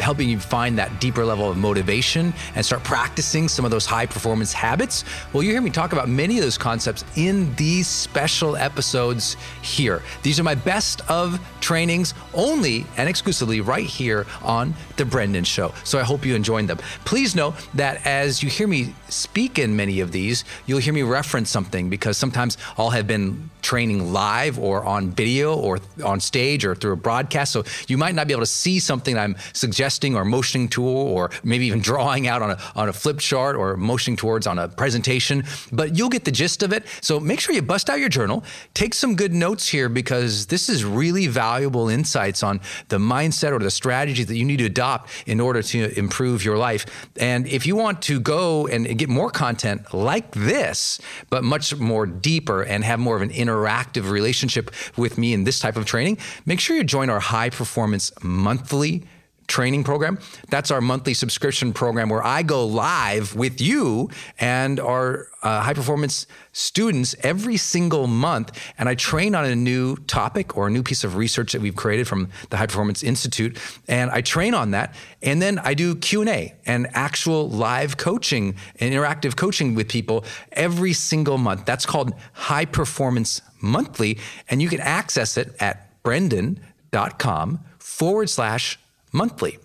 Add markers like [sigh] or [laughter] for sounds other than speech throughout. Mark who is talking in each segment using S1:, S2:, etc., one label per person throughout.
S1: helping you find that deeper level of motivation and start practicing some of those high performance habits. Well, you hear me talk about many of those concepts in these special episodes here. These are my best of trainings only and exclusively right here on The Brendon Show. So I hope you enjoyed them. Please know that as you hear me speak in many of these, you'll hear me reference something because sometimes I'll have been training live or on video or on stage or through a broadcast. So you might not be able to see something I'm suggesting or motioning to or maybe even [laughs] drawing out on a, on a flip chart or motioning towards on a presentation, but you'll get the gist of it. So make sure you bust out your journal, take some good notes here because this is really valuable insights on the mindset or the strategy that you need to adopt in order to improve your life. And if you want to go and get more content like this, but much more deeper and have more of an interactive relationship with me in this type of training, make sure you join our high performance monthly training program. That's our monthly subscription program where I go live with you and our uh, high performance students every single month and I train on a new topic or a new piece of research that we've created from the High Performance Institute and I train on that and then I do Q&A and actual live coaching and interactive coaching with people every single month. That's called High Performance Monthly and you can access it at brendon.com forward slash monthly.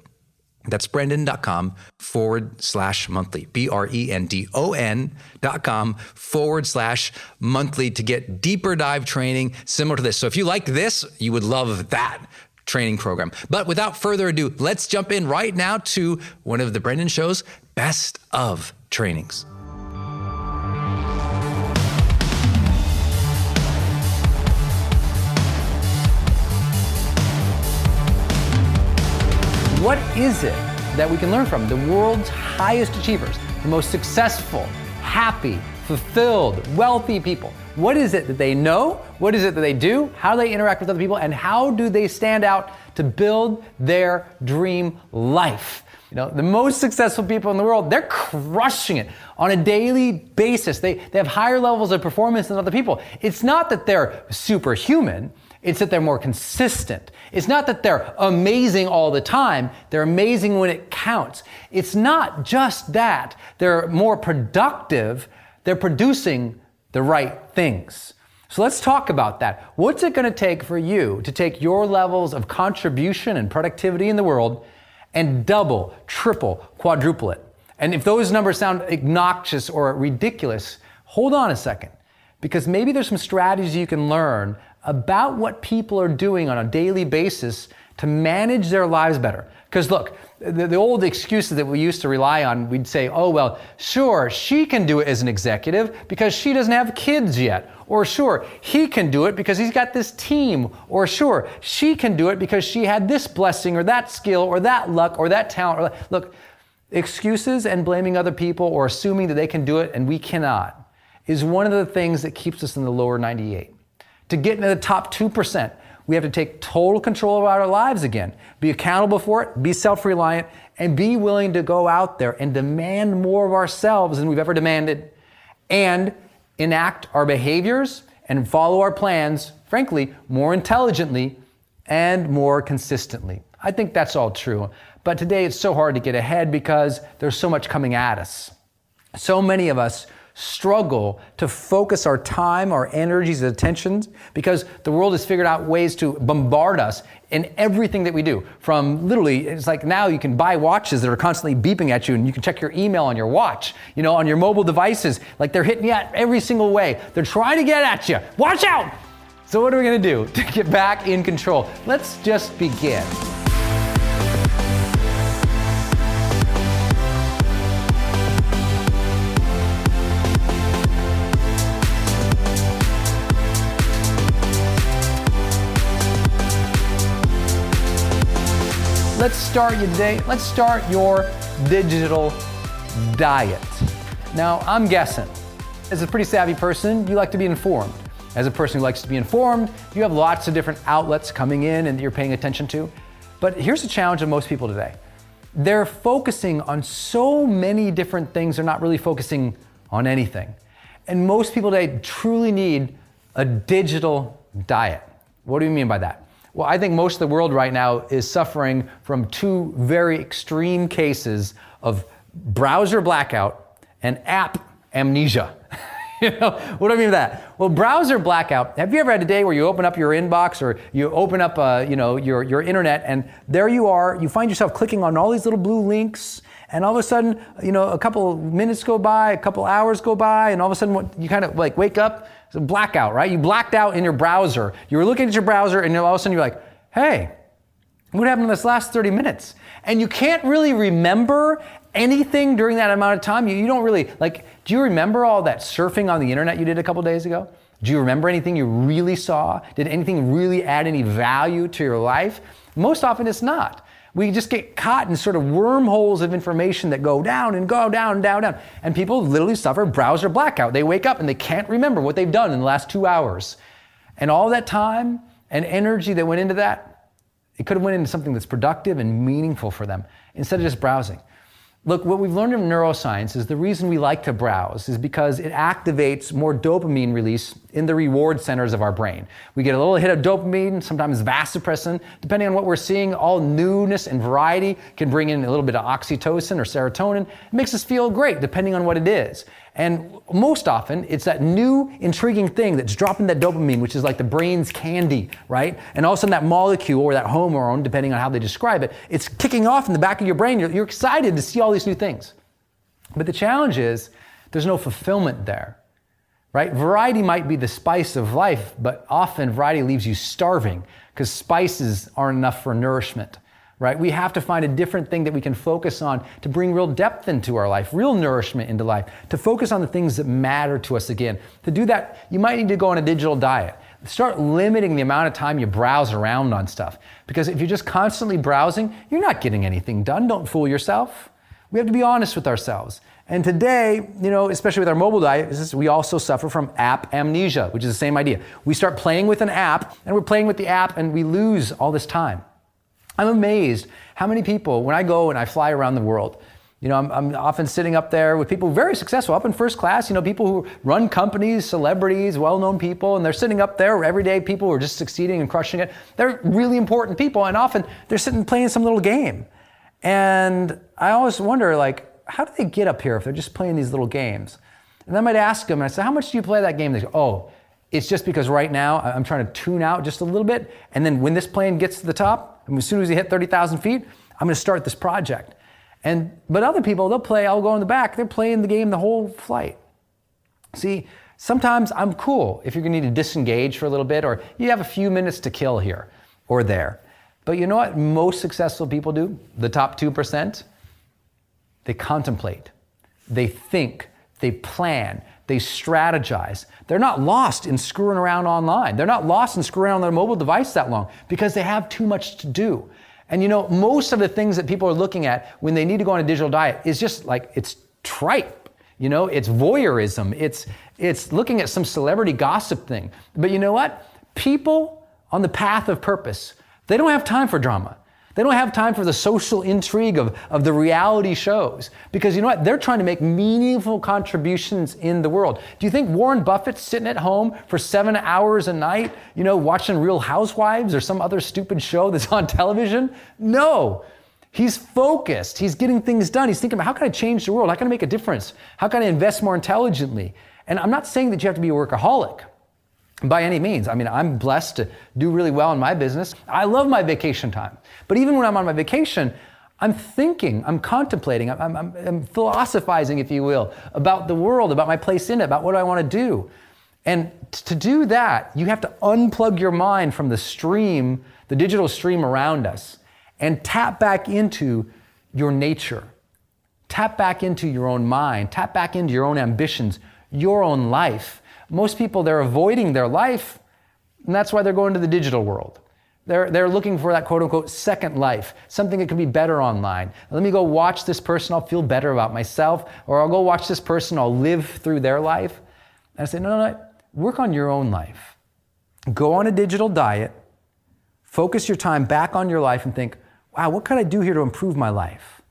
S1: That's brendon.com forward slash monthly. B R E N D O N dot com forward slash monthly to get deeper dive training similar to this. So if you like this, you would love that training program. But without further ado, let's jump in right now to one of the Brendon Show's best of trainings.
S2: What is it that we can learn from? The world's highest achievers, the most successful, happy, fulfilled, wealthy people. What is it that they know? What is it that they do? How do they interact with other people? And how do they stand out to build their dream life? You know, the most successful people in the world, they're crushing it on a daily basis. They, they have higher levels of performance than other people. It's not that they're superhuman. It's that they're more consistent. It's not that they're amazing all the time. They're amazing when it counts. It's not just that. They're more productive. They're producing the right things. So let's talk about that. What's it going to take for you to take your levels of contribution and productivity in the world and double, triple, quadruple it? And if those numbers sound obnoxious or ridiculous, hold on a second. Because maybe there's some strategies you can learn about what people are doing on a daily basis to manage their lives better. Because look, the, the, old excuses that we used to rely on, we'd say, oh, well, sure, she can do it as an executive because she doesn't have kids yet. Or sure, he can do it because he's got this team. Or sure, she can do it because she had this blessing or that skill or that luck or that talent. Look, excuses and blaming other people or assuming that they can do it and we cannot is one of the things that keeps us in the lower 98. To get into the top 2%, we have to take total control of our lives again, be accountable for it, be self reliant, and be willing to go out there and demand more of ourselves than we've ever demanded, and enact our behaviors and follow our plans, frankly, more intelligently and more consistently. I think that's all true. But today it's so hard to get ahead because there's so much coming at us. So many of us struggle to focus our time, our energies, and attentions because the world has figured out ways to bombard us in everything that we do. From literally, it's like now you can buy watches that are constantly beeping at you and you can check your email on your watch, you know, on your mobile devices. Like they're hitting you at every single way. They're trying to get at you. Watch out! So, what are we gonna do to get back in control? Let's just begin. Let's start your day. Let's start your digital diet. Now, I'm guessing, as a pretty savvy person, you like to be informed. As a person who likes to be informed, you have lots of different outlets coming in and you're paying attention to. But here's the challenge of most people today they're focusing on so many different things, they're not really focusing on anything. And most people today truly need a digital diet. What do you mean by that? Well, I think most of the world right now is suffering from two very extreme cases of browser blackout and app amnesia. [laughs] you know, what do I mean by that? Well, browser blackout. Have you ever had a day where you open up your inbox or you open up, uh, you know, your, your internet and there you are, you find yourself clicking on all these little blue links and all of a sudden, you know, a couple minutes go by, a couple hours go by, and all of a sudden you kind of like wake up blackout, right? You blacked out in your browser. You were looking at your browser, and all of a sudden you're like, hey, What happened in this last 30 minutes? And you can't really remember anything during that amount of time. You, you don't really, like, do you remember all that surfing on the internet you did a couple days ago? Do you remember anything you really saw? Did anything really add any value to your life? Most often it's not. We just get caught in sort of wormholes of information that go down and go down down, down. And people literally suffer browser blackout. They wake up and they can't remember what they've done in the last two hours. And all that time and energy that went into that, it could have went into something that's productive and meaningful for them instead of just browsing. Look, what we've learned in neuroscience is the reason we like to browse is because it activates more dopamine release in the reward centers of our brain. We get a little hit of dopamine, sometimes vasopressin. Depending on what we're seeing, all newness and variety can bring in a little bit of oxytocin or serotonin. It makes us feel great, depending on what it is. And most often, it's that new, intriguing thing that's dropping that dopamine, which is like the brain's candy, right? And all of a sudden, that molecule or that hormone, depending on how they describe it, it's kicking off in the back of your brain. You're, you're excited to see all these new things. But the challenge is, there's no fulfillment there, right? Variety might be the spice of life, but often variety leaves you starving because spices aren't enough for nourishment right? We have to find a different thing that we can focus on to bring real depth into our life, real nourishment into life, to focus on the things that matter to us again. To do that, you might need to go on a digital diet. Start limiting the amount of time you browse around on stuff. Because if you're just constantly browsing, you're not getting anything done. Don't fool yourself. We have to be honest with ourselves. And today, you know, especially with our mobile diet, we also suffer from app amnesia, which is the same idea. We start playing with an app, and we're playing with the app, and we lose all this time. I'm amazed how many people, when I go and I fly around the world, you know, I'm, I'm, often sitting up there with people very successful, up in first class, you know, people who run companies, celebrities, well known people, and they're sitting up there, everyday people who are just succeeding and crushing it. They're really important people, and often they're sitting playing some little game. And I always wonder, like, how do they get up here if they're just playing these little games? And I might ask them, and I say, How much do you play that game? They go, Oh, it's just because right now I'm trying to tune out just a little bit. And then when this plane gets to the top, and as soon as you hit 30,000 feet, I'm going to start this project. And but other people, they'll play. I'll go in the back. They're playing the game the whole flight. See, sometimes I'm cool if you're going to need to disengage for a little bit, or you have a few minutes to kill here or there. But you know what most successful people do? The top 2%? They contemplate, they think, they plan, they strategize. They're not lost in screwing around online. They're not lost in screwing around on their mobile device that long because they have too much to do. And you know, most of the things that people are looking at when they need to go on a digital diet is just like it's tripe. You know, it's voyeurism. It's it's looking at some celebrity gossip thing. But you know what? People on the path of purpose, they don't have time for drama. They don't have time for the social intrigue of, of the reality shows because you know what? They're trying to make meaningful contributions in the world. Do you think Warren Buffett's sitting at home for seven hours a night, you know, watching Real Housewives or some other stupid show that's on television? No. He's focused. He's getting things done. He's thinking about how can I change the world? How can I make a difference? How can I invest more intelligently? And I'm not saying that you have to be a workaholic by any means. I mean, I'm blessed to do really well in my business. I love my vacation time. But even when I'm on my vacation, I'm thinking, I'm contemplating, I'm, I'm, I'm philosophizing, if you will, about the world, about my place in it, about what I want to do. And to do that, you have to unplug your mind from the stream, the digital stream around us, and tap back into your nature. Tap back into your own mind, tap back into your own ambitions, your own life most people, they're avoiding their life, and that's why they're going to the digital world. They're, they're looking for that quote unquote second life, something that can be better online. Let me go watch this person, I'll feel better about myself, or I'll go watch this person, I'll live through their life. And I say, no, no, no, work on your own life. Go on a digital diet, focus your time back on your life, and think, wow, what can I do here to improve my life?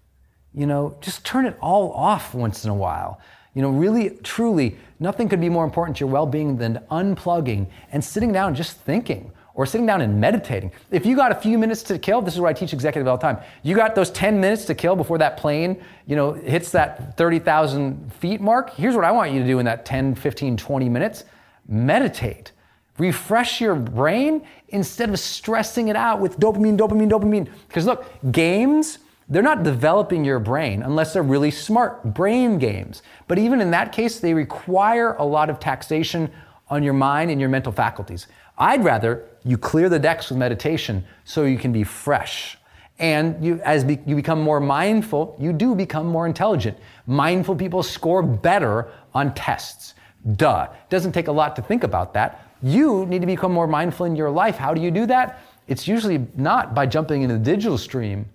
S2: You know, just turn it all off once in a while. You know, really, truly, nothing could be more important to your well being than unplugging and sitting down and just thinking or sitting down and meditating. If you got a few minutes to kill, this is what I teach executives all the time. You got those 10 minutes to kill before that plane, you know, hits that 30,000 feet mark. Here's what I want you to do in that 10, 15, 20 minutes. Meditate. Refresh your brain instead of stressing it out with dopamine, dopamine, dopamine. Because look, games they're not developing your brain unless they're really smart brain games. But even in that case, they require a lot of taxation on your mind and your mental faculties. I'd rather you clear the decks with meditation so you can be fresh. And you, as be, you become more mindful, you do become more intelligent. Mindful people score better on tests. Duh. Doesn't take a lot to think about that. You need to become more mindful in your life. How do you do that? It's usually not by jumping into the digital stream,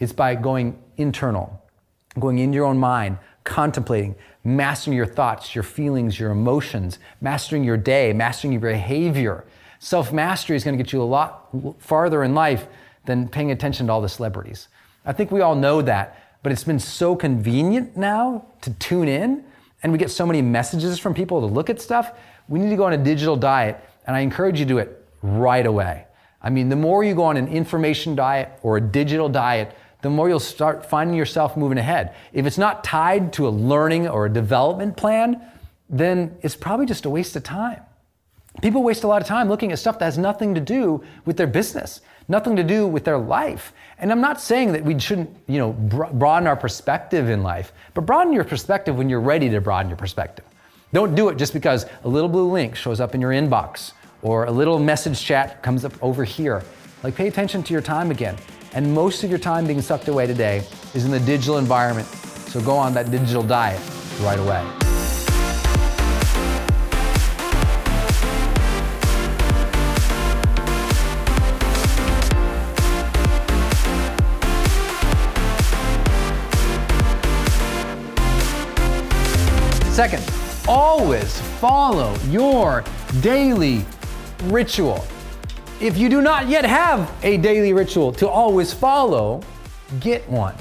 S2: it's by going internal, going into your own mind, contemplating, mastering your thoughts, your feelings, your emotions, mastering your day, mastering your behavior. Self mastery is going to get you a lot farther in life than paying attention to all the celebrities. I think we all know that, but it's been so convenient now to tune in, and we get so many messages from people to look at stuff. We need to go on a digital diet, and I encourage you to do it right away. I mean, the more you go on an information diet or a digital diet, the more you'll start finding yourself moving ahead. If it's not tied to a learning or a development plan, then it's probably just a waste of time. People waste a lot of time looking at stuff that has nothing to do with their business, nothing to do with their life. And I'm not saying that we shouldn't, you know, broaden our perspective in life, but broaden your perspective when you're ready to broaden your perspective. Don't do it just because a little blue link shows up in your inbox or a little message chat comes up over here. Like pay attention to your time again. And most of your time being sucked away today is in the digital environment. So go on that digital diet right away. Second, always follow your daily ritual. If you do not yet have a daily ritual to always follow, get one.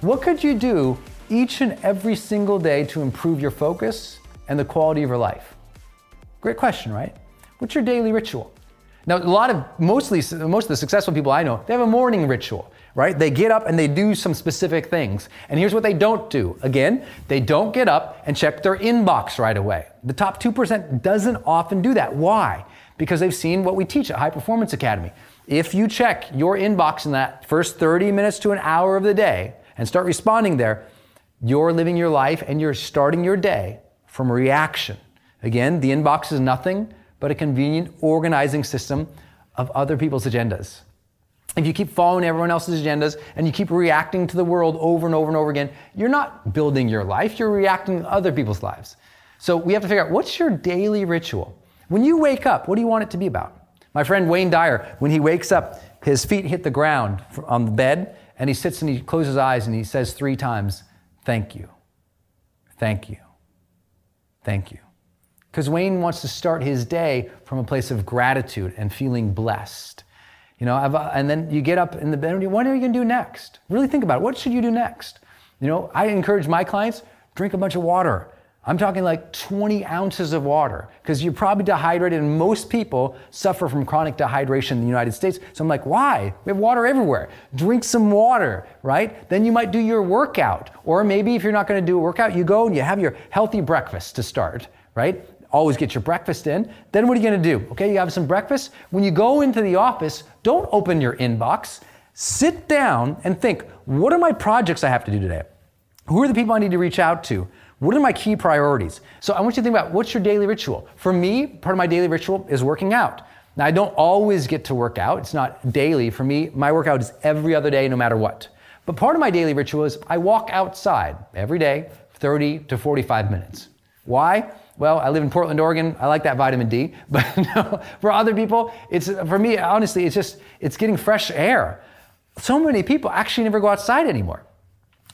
S2: What could you do each and every single day to improve your focus and the quality of your life? Great question, right? What's your daily ritual? Now, a lot of mostly most of the successful people I know, they have a morning ritual, right? They get up and they do some specific things. And here's what they don't do. Again, they don't get up and check their inbox right away. The top 2% doesn't often do that. Why? Because they've seen what we teach at High Performance Academy. If you check your inbox in that first 30 minutes to an hour of the day and start responding there, you're living your life and you're starting your day from reaction. Again, the inbox is nothing but a convenient organizing system of other people's agendas. If you keep following everyone else's agendas and you keep reacting to the world over and over and over again, you're not building your life, you're reacting to other people's lives. So we have to figure out what's your daily ritual? When you wake up, what do you want it to be about? My friend Wayne Dyer, when he wakes up, his feet hit the ground on the bed, and he sits and he closes his eyes and he says three times, Thank you. Thank you. Thank you. Because Wayne wants to start his day from a place of gratitude and feeling blessed. You know, uh, and then you get up in the bed what are you going to do next? Really think about it. What should you do next? You know, I encourage my clients drink a bunch of water. I'm talking like 20 ounces of water because you're probably dehydrated, and most people suffer from chronic dehydration in the United States. So I'm like, why? We have water everywhere. Drink some water, right? Then you might do your workout. Or maybe if you're not going to do a workout, you go and you have your healthy breakfast to start, right? Always get your breakfast in. Then what are you going to do? Okay, you have some breakfast. When you go into the office, don't open your inbox. Sit down and think, what are my projects I have to do today? Who are the people I need to reach out to? What are my key priorities? So I want you to think about what's your daily ritual. For me, part of my daily ritual is working out. Now, I don't always get to work out, it's not daily. For me, my workout is every other day, no matter what. But part of my daily ritual is I walk outside every day, 30 to 45 minutes. Why? Well, I live in Portland, Oregon. I like that vitamin D. [laughs] But no, for other people, it's for me, honestly, it's just it's getting fresh air. So many people actually never go outside anymore.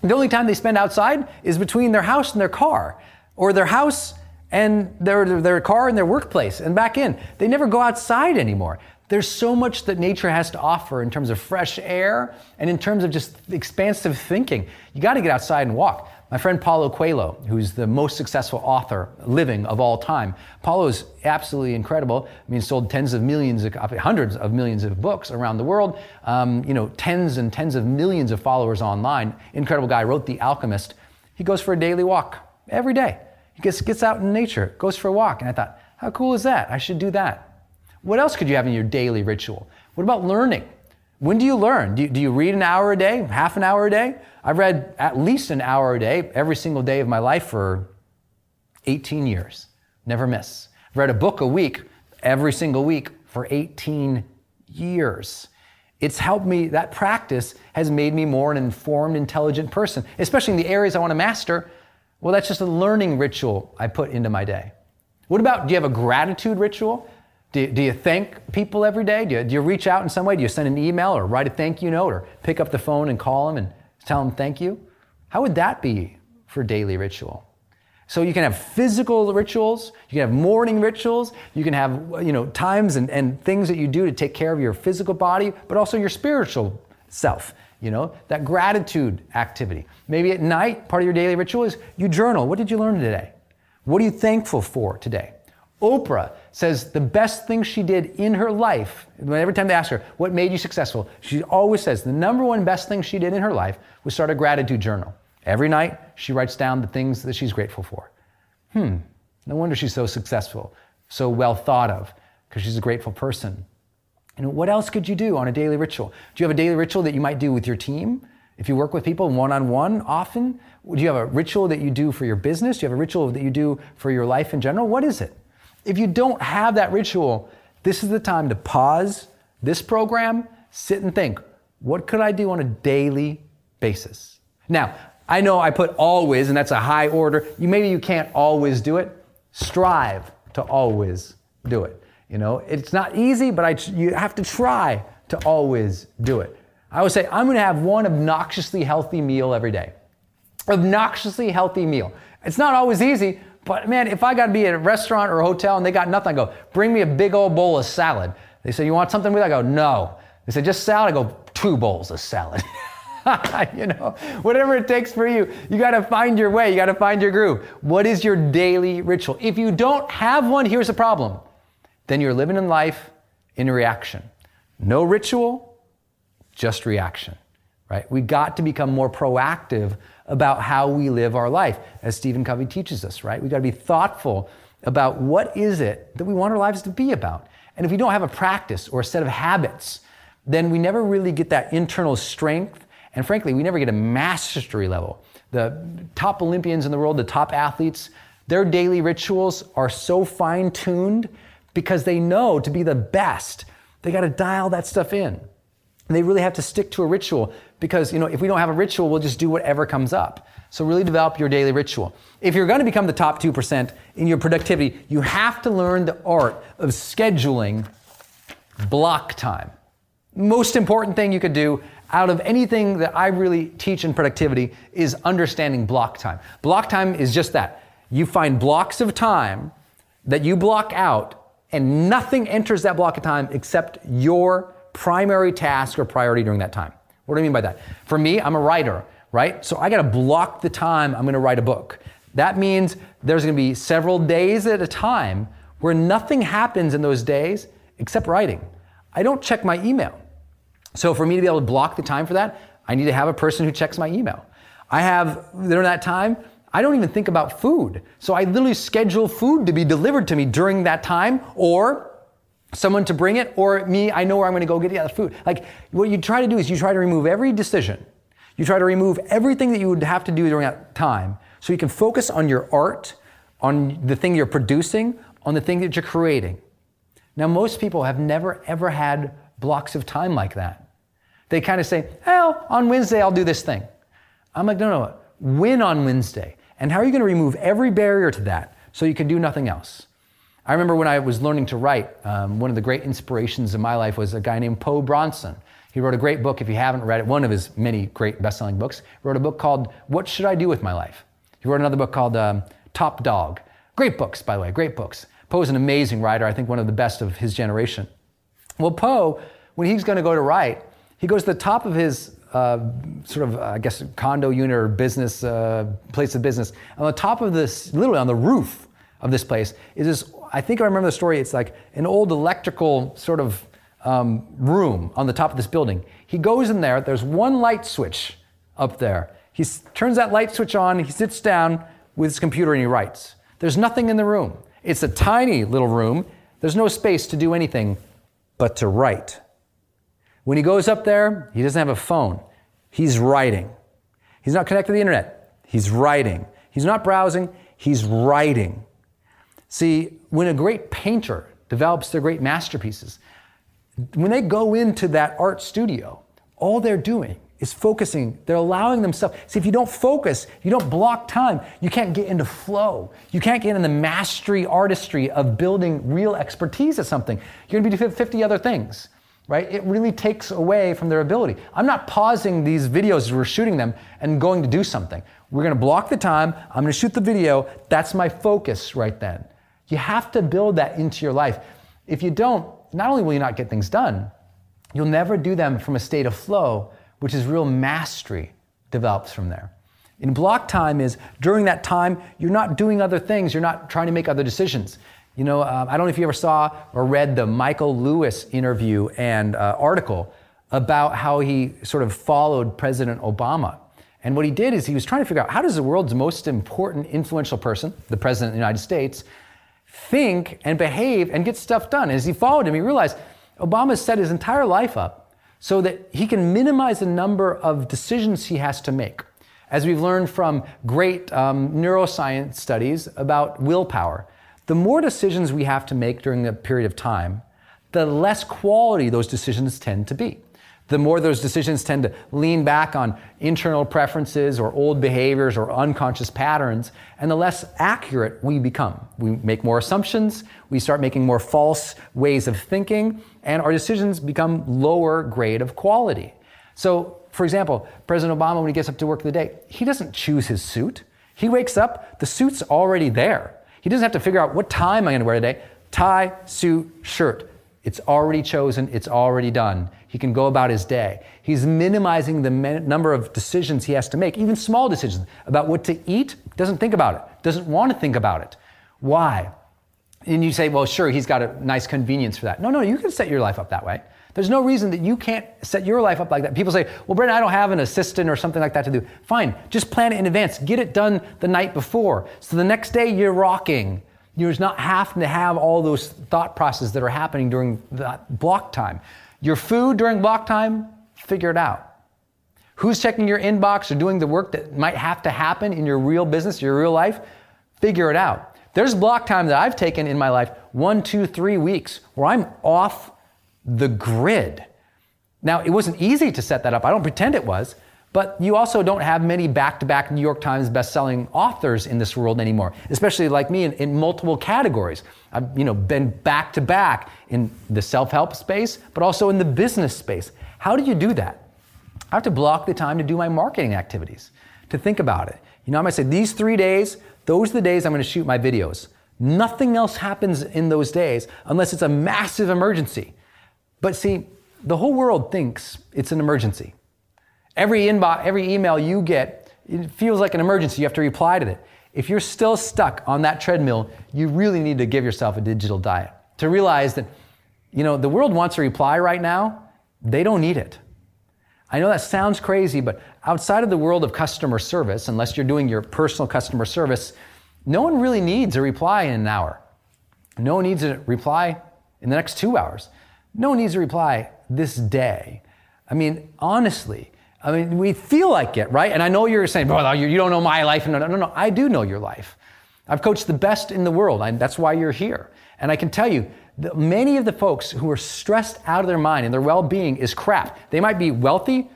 S2: The only time they spend outside is between their house and their car, or their house and their, their car and their workplace, and back in. They never go outside anymore. There's so much that nature has to offer in terms of fresh air and in terms of just expansive thinking. You got to get outside and walk. My friend Paulo Coelho, who's the most successful author living of all time, Paulo is absolutely incredible. I mean, sold tens of millions, of, hundreds of millions of books around the world. Um, you know, tens and tens of millions of followers online. Incredible guy. Wrote The Alchemist. He goes for a daily walk every day. He gets, gets out in nature, goes for a walk. And I thought, how cool is that? I should do that. What else could you have in your daily ritual? What about learning? When do you learn? Do you, do you, read an hour a day, half an hour a day? I've read at least an hour a day every single day of my life for 18 years. Never miss. I've I've read a book a week every single week for 18 years. It's helped me, that practice has made me more an informed, intelligent person, especially in the areas I want to master. Well, that's just a learning ritual I put into my day. What about, do you have a gratitude ritual? Do, do you thank people every day? Do you, do you reach out in some way? Do you send an email or write a thank you note or pick up the phone and call them and tell them thank you? How would that be for daily ritual? So you can have physical rituals, you can have morning rituals, you can have you know times and, and things that you do to take care of your physical body, but also your spiritual self. You know, that gratitude activity. Maybe at night, part of your daily ritual is you journal. What did you learn today? What are you thankful for today? Oprah says the best thing she did in her life, every time they ask her, what made you successful? She always says the number one best thing she did in her life was start a gratitude journal. Every night, she writes down the things that she's grateful for. Hmm, no wonder she's so successful, so well thought of, because she's a grateful person. You know, what else could you do on a daily ritual? Do you have a daily ritual that you might do with your team? If you work with people one on one often, do you have a ritual that you do for your business? Do you have a ritual that you do for your life in general? What is it? If you don't have that ritual, this is the time to pause this program, sit and think, what could I do on a daily basis? Now, I know I put always, and that's a high order. You maybe you can't always do it. Strive to always do it. You know, it's not easy, but I, you have to try to always do it. I would say I'm to have one obnoxiously healthy meal every day. Obnoxiously healthy meal. It's not always easy, but man, if I got to be at a restaurant or a hotel and they got nothing, I go, bring me a big old bowl of salad. They say, you want something with it? I go, no. They say, just salad? I go, two bowls of salad. [laughs] you know, whatever it takes for you, you got to find your way. You got to find your groove. What is your daily ritual? If you don't have one, here's the problem. Then you're living in life in reaction. No ritual, just reaction, right? We got to become more proactive about how we live our life, as Stephen Covey teaches us, right? We got to be thoughtful about what is it that we want our lives to be about. And if we don't have a practice or a set of habits, then we never really get that internal strength and frankly, we never get a mastery level. The top Olympians in the world, the top athletes, their daily rituals are so fine tuned because they know to be the best, they got to dial that stuff in. And they really have to stick to a ritual because, you know, if we don't have a ritual, we'll just do whatever comes up. So really develop your daily ritual. If you're going to become the top 2% in your productivity, you have to learn the art of scheduling block time. Most important thing you could do out of anything that I really teach in productivity is understanding block time. Block time is just that. You find blocks of time that you block out, and nothing enters that block of time except your primary task or priority during that time. What do I mean by that? For me, I'm a writer, right? So I got to block the time I'm going to write a book. That means there's going to be several days at a time where nothing happens in those days except writing. I don't check my email. So for me to be able to block the time for that, I need to have a person who checks my email. I have, during that time, I don't even think about food. So I literally schedule food to be delivered to me during that time or someone to bring it or me, I know where I'm going to go get the other food. Like what you try to do is you try to remove every decision. You try to remove everything that you would have to do during that time so you can focus on your art, on the thing you're producing, on the thing that you're creating. Now, most people have never ever had blocks of time like that. They kind of say, well, on Wednesday I'll do this thing. I'm like, no, no, when on Wednesday? And how are you going to remove every barrier to that so you can do nothing else? I remember when I was learning to write, um, one of the great inspirations in my life was a guy named Po Bronson. He wrote a great book, if you haven't read it, one of his many great best selling books. He wrote a book called What Should I Do with My Life? He wrote another book called um, Top Dog. Great books, by the way, great books. Po is an amazing writer, I think one of the best of his generation. Well, Po, when he's going to go to write, he goes to the top of his uh, sort of, I guess, condo unit or business, uh, place of business. On the top of this, literally on the roof of this place, is this, I think I remember the story, it's like an old electrical sort of um, room on the top of this building. He goes in there, there's one light switch up there. He turns that light switch on, he sits down with his computer and he writes. There's nothing in the room. It's a tiny little room. There's no space to do anything but to write. When he goes up there, he doesn't have a phone. He's writing. He's not connected to the internet. He's writing. He's not browsing. He's writing. See, when a great painter develops their great masterpieces, when they go into that art studio, all they're doing is focusing. They're allowing themselves. See, if you don't focus, you don't block time, you can't get into flow. You can't get in the mastery, artistry of building real expertise at something. You're gonna be doing 50 other things, right? It really takes away from their ability. I'm not pausing these videos as we're shooting them and going to do something. We're gonna block the time, I'm gonna shoot the video. That's my focus right then. You have to build that into your life. If you don't, not only will you not get things done, you'll never do them from a state of flow which is real mastery develops from there. In block time is during that time, you're not doing other things, you're not trying to make other decisions. You know, um, I don't know if you ever saw or read the Michael Lewis interview and uh, article about how he sort of followed President Obama. And what he did is he was trying to figure out how does the world's most important influential person, the President of the United States, think and behave and get stuff done. And as he followed him, he realized Obama set his entire life up so that he can minimize the number of decisions he has to make. As we've learned from great um, neuroscience studies about willpower, the more decisions we have to make during a period of time, the less quality those decisions tend to be the more those decisions tend to lean back on internal preferences or old behaviors or unconscious patterns, and the less accurate we become. We make more assumptions, we start making more false ways of thinking, and our decisions become lower grade of quality. So, for example, President Obama, when he gets up to work the day, he doesn't choose his suit. He wakes up, the suit's already there. He doesn't have to figure out what tie am I going to wear today. Tie, suit, shirt. It's already chosen, it's already done. He can go about his day. He's minimizing the number of decisions he has to make, even small decisions about what to eat. Doesn't think about it, doesn't want to think about it. Why? And you say, well, sure, he's got a nice convenience for that. No, no, you can set your life up that way. There's no reason that you can't set your life up like that. People say, well, Brendon, I don't have an assistant or something like that to do. Fine, just plan it in advance. Get it done the night before. So the next day you're rocking. You're not having to have all those thought processes that are happening during that block time. Your food during block time, figure it out. Who's checking your inbox or doing the work that might have to happen in your real business, your real life? Figure it out. There's block time that I've taken in my life, one, two, three weeks, where I'm off the grid. Now, it wasn't easy to set that up. I don't pretend it was. But you also don't have many back to back New York Times best-selling authors in this world anymore, especially like me in, in multiple categories. I've you know, been back to back in the self help space, but also in the business space. How do you do that? I have to block the time to do my marketing activities, to think about it. You know, I might say these three days, those are the days I'm going to shoot my videos. Nothing else happens in those days unless it's a massive emergency. But see, the whole world thinks it's an emergency. Every inbox, every email you get, it feels like an emergency. You have to reply to it. If you're still stuck on that treadmill, you really need to give yourself a digital diet to realize that, you know, the world wants a reply right now. They don't need it. I know that sounds crazy, but outside of the world of customer service, unless you're doing your personal customer service, no one really needs a reply in an hour. No one needs a reply in the next two hours. No one needs a reply this day. I mean, honestly, I mean, we feel like it, right? And I know you're saying, well, you don't know my life. No, no, no, no. I do know your life. I've coached the best in the world. I, that's why you're here. And I can tell you, many of the folks who are stressed out of their mind and their well-being is crap. They might be wealthy,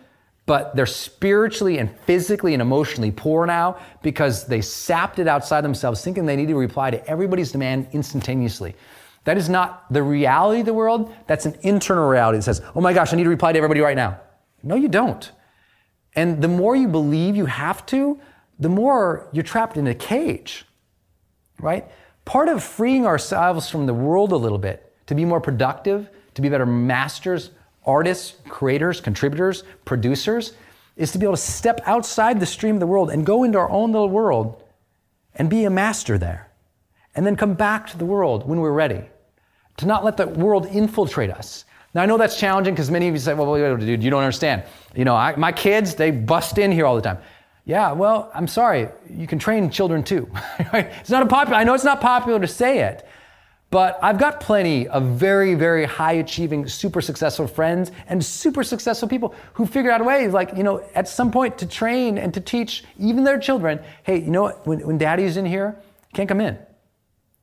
S2: but they're spiritually and physically and emotionally poor now because they sapped it outside themselves, thinking they need to reply to everybody's demand instantaneously. That is not the reality of the world. That's an internal reality that says, oh my gosh, I need to reply to everybody right now. No, you don't. And the more you believe you have to, the more you're trapped in a cage, right? Part of freeing ourselves from the world a little bit to be more productive, to be better masters, artists, creators, contributors, producers, is to be able to step outside the stream of the world and go into our own little world and be a master there. And then come back to the world when we're ready. To not let the world infiltrate us. Now, I know that's challenging because many of you say, well, wait, dude, you don't understand. You know, I, my kids, they bust in here all the time. Yeah, well, I'm sorry. You can train children too. [laughs] it's not a popular, I know it's not popular to say it, but I've got plenty of very, very high achieving, super successful friends and super successful people who figured out a way, like, you know, at some point to train and to teach even their children, hey, you know what, when, when daddy's in here, can't come in.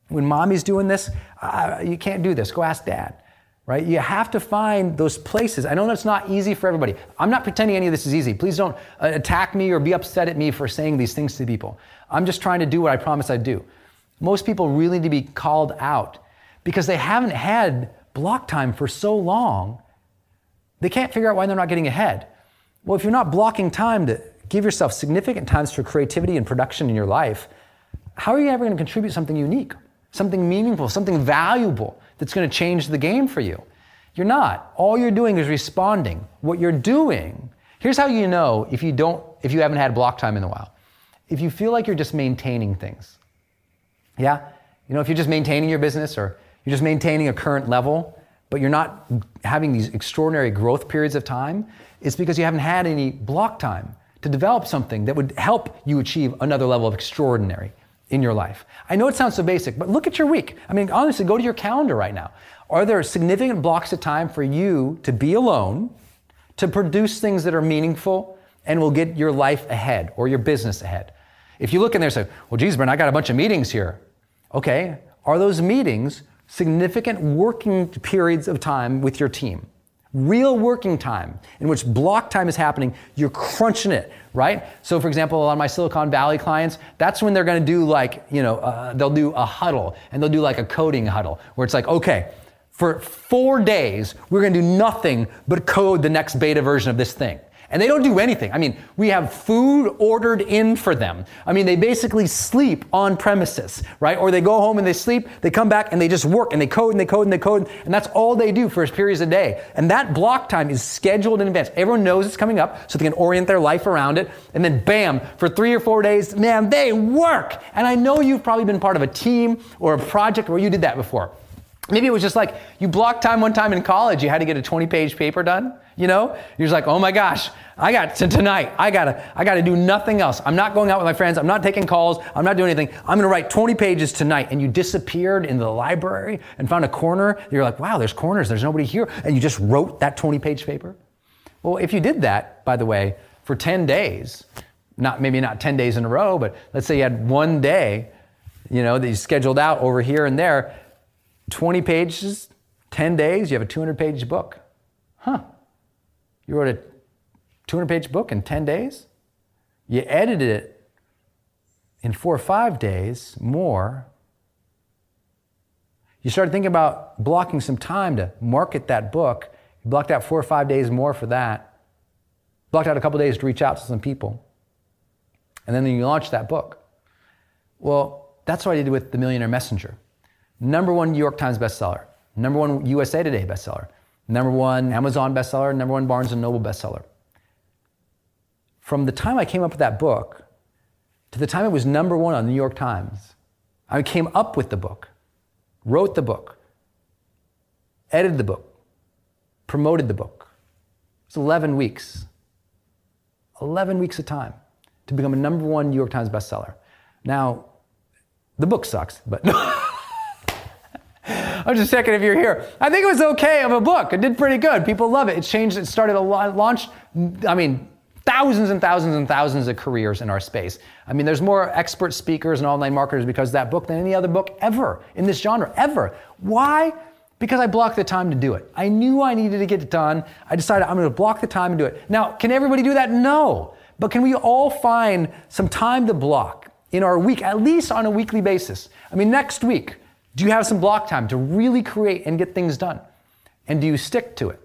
S2: when mommy's doing this, uh, you can't do this. Go ask dad. Right? You have to find those places. I know that's not easy for everybody. I'm not pretending any of this is easy. Please don't uh, attack me or be upset at me for saying these things to people. I'm just trying to do what I promised I'd do. Most people really need to be called out because they haven't had block time for so long, they can't figure out why they're not getting ahead. Well, if you're not blocking time to give yourself significant times for creativity and production in your life, how are you ever going to contribute something unique, something meaningful, something valuable that's going to change the game for you? You're not. All you're doing is responding. What you're doing, here's how you know if you don't if you haven't had block time in a while. If you feel like you're just maintaining things. Yeah? You know, if you're just maintaining your business or you're just maintaining a current level, but you're not having these extraordinary growth periods of time, it's because you haven't had any block time to develop something that would help you achieve another level of extraordinary in your life. I know it sounds so basic, but look at your week. I mean, honestly, go to your calendar right now. Are there significant blocks of time for you to be alone, to produce things that are meaningful and will get your life ahead or your business ahead? If you look in there and say, well, geez, Brent, I got a bunch of meetings here. Okay, are those meetings significant working periods of time with your team. Real working time in which block time is happening, you're crunching it, right? So, for example, a lot of my Silicon Valley clients, that's when they're gonna do like, you know, uh, they'll do a huddle and they'll do like a coding huddle where it's like, okay, for four days, we're gonna do nothing but code the next beta version of this thing. And they don't do anything. I mean, we have food ordered in for them. I mean, they basically sleep on premises, right? Or they go home and they sleep, they come back and they just work and they code and they code and they code. And that's all they do for periods a day. And that block time is scheduled in advance. Everyone knows it's coming up so they can orient their life around it. And then bam, for three or four days, man, they work. And I know you've probably been part of a team or a project where you did that before. Maybe it was just like you blocked time one time in college, you had to get a 20 page paper done, you know? You're just like, oh my gosh, I got to tonight, I gotta, I gotta do nothing else. I'm not going out with my friends, I'm not taking calls, I'm not doing anything. I'm gonna write 20 pages tonight. And you disappeared into the library and found a corner. You're like, wow, there's corners, there's nobody here. And you just wrote that 20 page paper. Well, if you did that, by the way, for 10 days, not maybe not 10 days in a row, but let's say you had one day, you know, that you scheduled out over here and there 20 pages, 10 days, you have a 200 page book. Huh. You wrote a 200 page book in 10 days? You edited it in four or five days more. You started thinking about blocking some time to market that book. You blocked out four or five days more for that. Blocked out a couple days to reach out to some people. And then you launched that book. Well, that's what I did with The Millionaire Messenger number one New York Times bestseller, number one USA Today bestseller, number one Amazon bestseller, number one Barnes and Noble bestseller. From the time I came up with that book to the time it was number one on the New York Times, I came up with the book, wrote the book, edited the book, promoted the book. It's 11 weeks. 11 weeks of time to become a number one New York Times bestseller. Now, the book sucks, but [laughs] I'm just checking if you're here. I think it was okay of a book. It did pretty good. People love it. It changed, it started a lot, launched, I mean, thousands and thousands and thousands of careers in our space. I mean, there's more expert speakers and online marketers because of that book than any other book ever in this genre, ever. Why? Because I blocked the time to do it. I knew I needed to get it done. I decided I'm going to block the time and do it. Now, can everybody do that? No. But can we all find some time to block in our week, at least on a weekly basis? I mean, next week, do you have some block time to really create and get things done? And do you stick to it?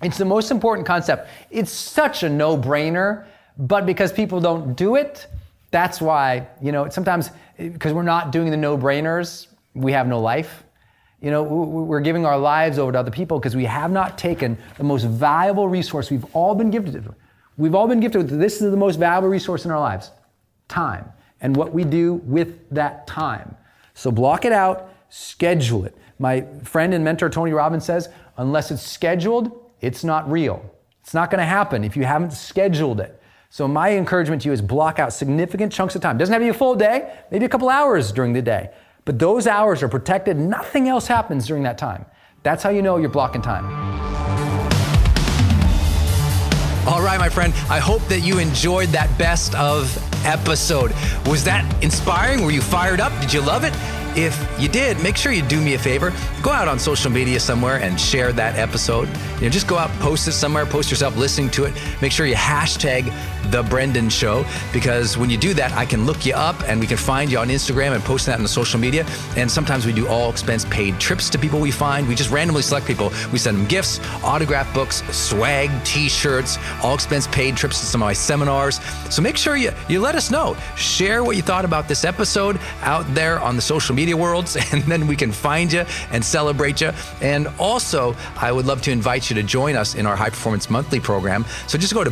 S2: It's the most important concept. It's such a no brainer, but because people don't do it, that's why, you know, sometimes because we're not doing the no brainers, we have no life. You know, we're giving our lives over to other people because we have not taken the most valuable resource we've all been gifted. We've all been gifted with this is the most valuable resource in our lives time and what we do with that time. So block it out, schedule it. My friend and mentor Tony Robbins says, unless it's scheduled, it's not real. It's not going to happen if you haven't scheduled it. So my encouragement to you is block out significant chunks of time. Doesn't have to be a full day, maybe a couple hours during the day. But those hours are protected. Nothing else happens during that time. That's how you know you're blocking time.
S1: All right, my friend. I hope that you enjoyed that best of episode. Was that inspiring? Were you fired up? Did you love it? If you did, make sure you do me a favor. Go out on social media somewhere and share that episode. You know, just go out, post it somewhere, post yourself listening to it. Make sure you hashtag the Brendon Show because when you do that, I can look you up and we can find you on Instagram and post that on the social media. And sometimes we do all expense paid trips to people we find. We just randomly select people. We send them gifts, autograph books, swag, t-shirts, all expense paid trips to some of my seminars. So make sure you you let us know. Share what you thought about this episode out there on the social media worlds, [laughs] and then we can find you and celebrate you. And also, I would love to invite you to join us in our High Performance Monthly program. So just go to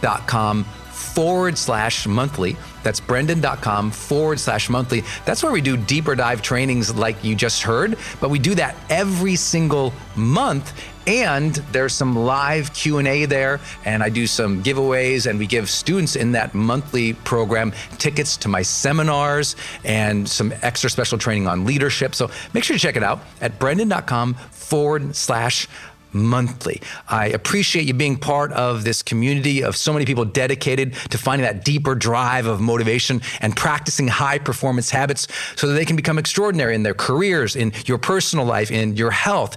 S1: brendon.com forward slash monthly. That's brendon.com forward slash monthly. That's where we do deeper dive trainings like you just heard, but we do that every single month and there's some live q&a there and i do some giveaways and we give students in that monthly program tickets to my seminars and some extra special training on leadership so make sure to check it out at brendon.com forward slash monthly. I appreciate you being part of this community of so many people dedicated to finding that deeper drive of motivation and practicing high performance habits so that they can become extraordinary in their careers, in your personal life, in your health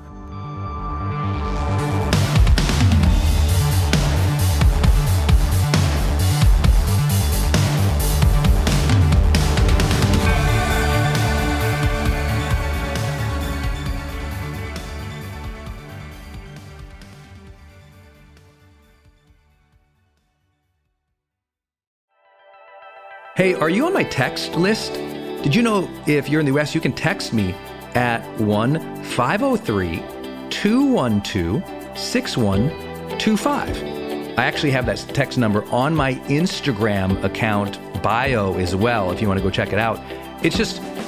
S3: Hey, are you on my text list? Did you know if you're in the US, you can text me at 1 503 212 6125. I actually have that text number on my Instagram account bio as well if you want to go check it out. It's just